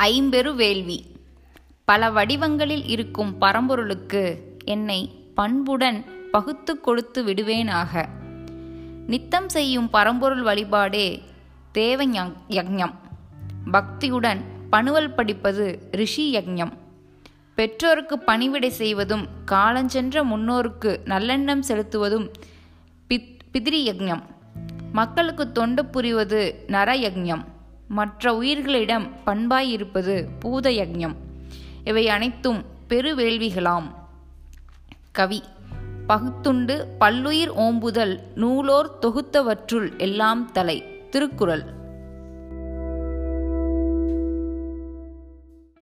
ஐம்பெரு வேள்வி. பல வடிவங்களில் இருக்கும் பரம்பொருளுக்கு என்னை பண்புடன் பகுத்து கொடுத்து விடுவேனாக. நித்தம் செய்யும் பரம்பொருள் வழிபாடே தேவ ஞ- யக்ஞம். பக்தியுடன் பணுவல் படிப்பது ரிஷி யக்ஞம். பெற்றோருக்கு பணிவிடை செய்வதும் காலஞ்சென்ற முன்னோருக்கு நல்லெண்ணம் செலுத்துவதும் பித் பிதிரி யக்ஞம். மக்களுக்கு தொண்டு புரிவது நர யக்ஞம் மற்ற உயிர்களிடம் பண்பாயிருப்பது பூத யக்ஞம் இவை அனைத்தும் பெருவேள்விகளாம். கவி பகுத்துண்டு பல்லுயிர் ஓம்புதல் நூலோர் தொகுத்தவற்றுள் எல்லாம் தலை. திருக்குறள்.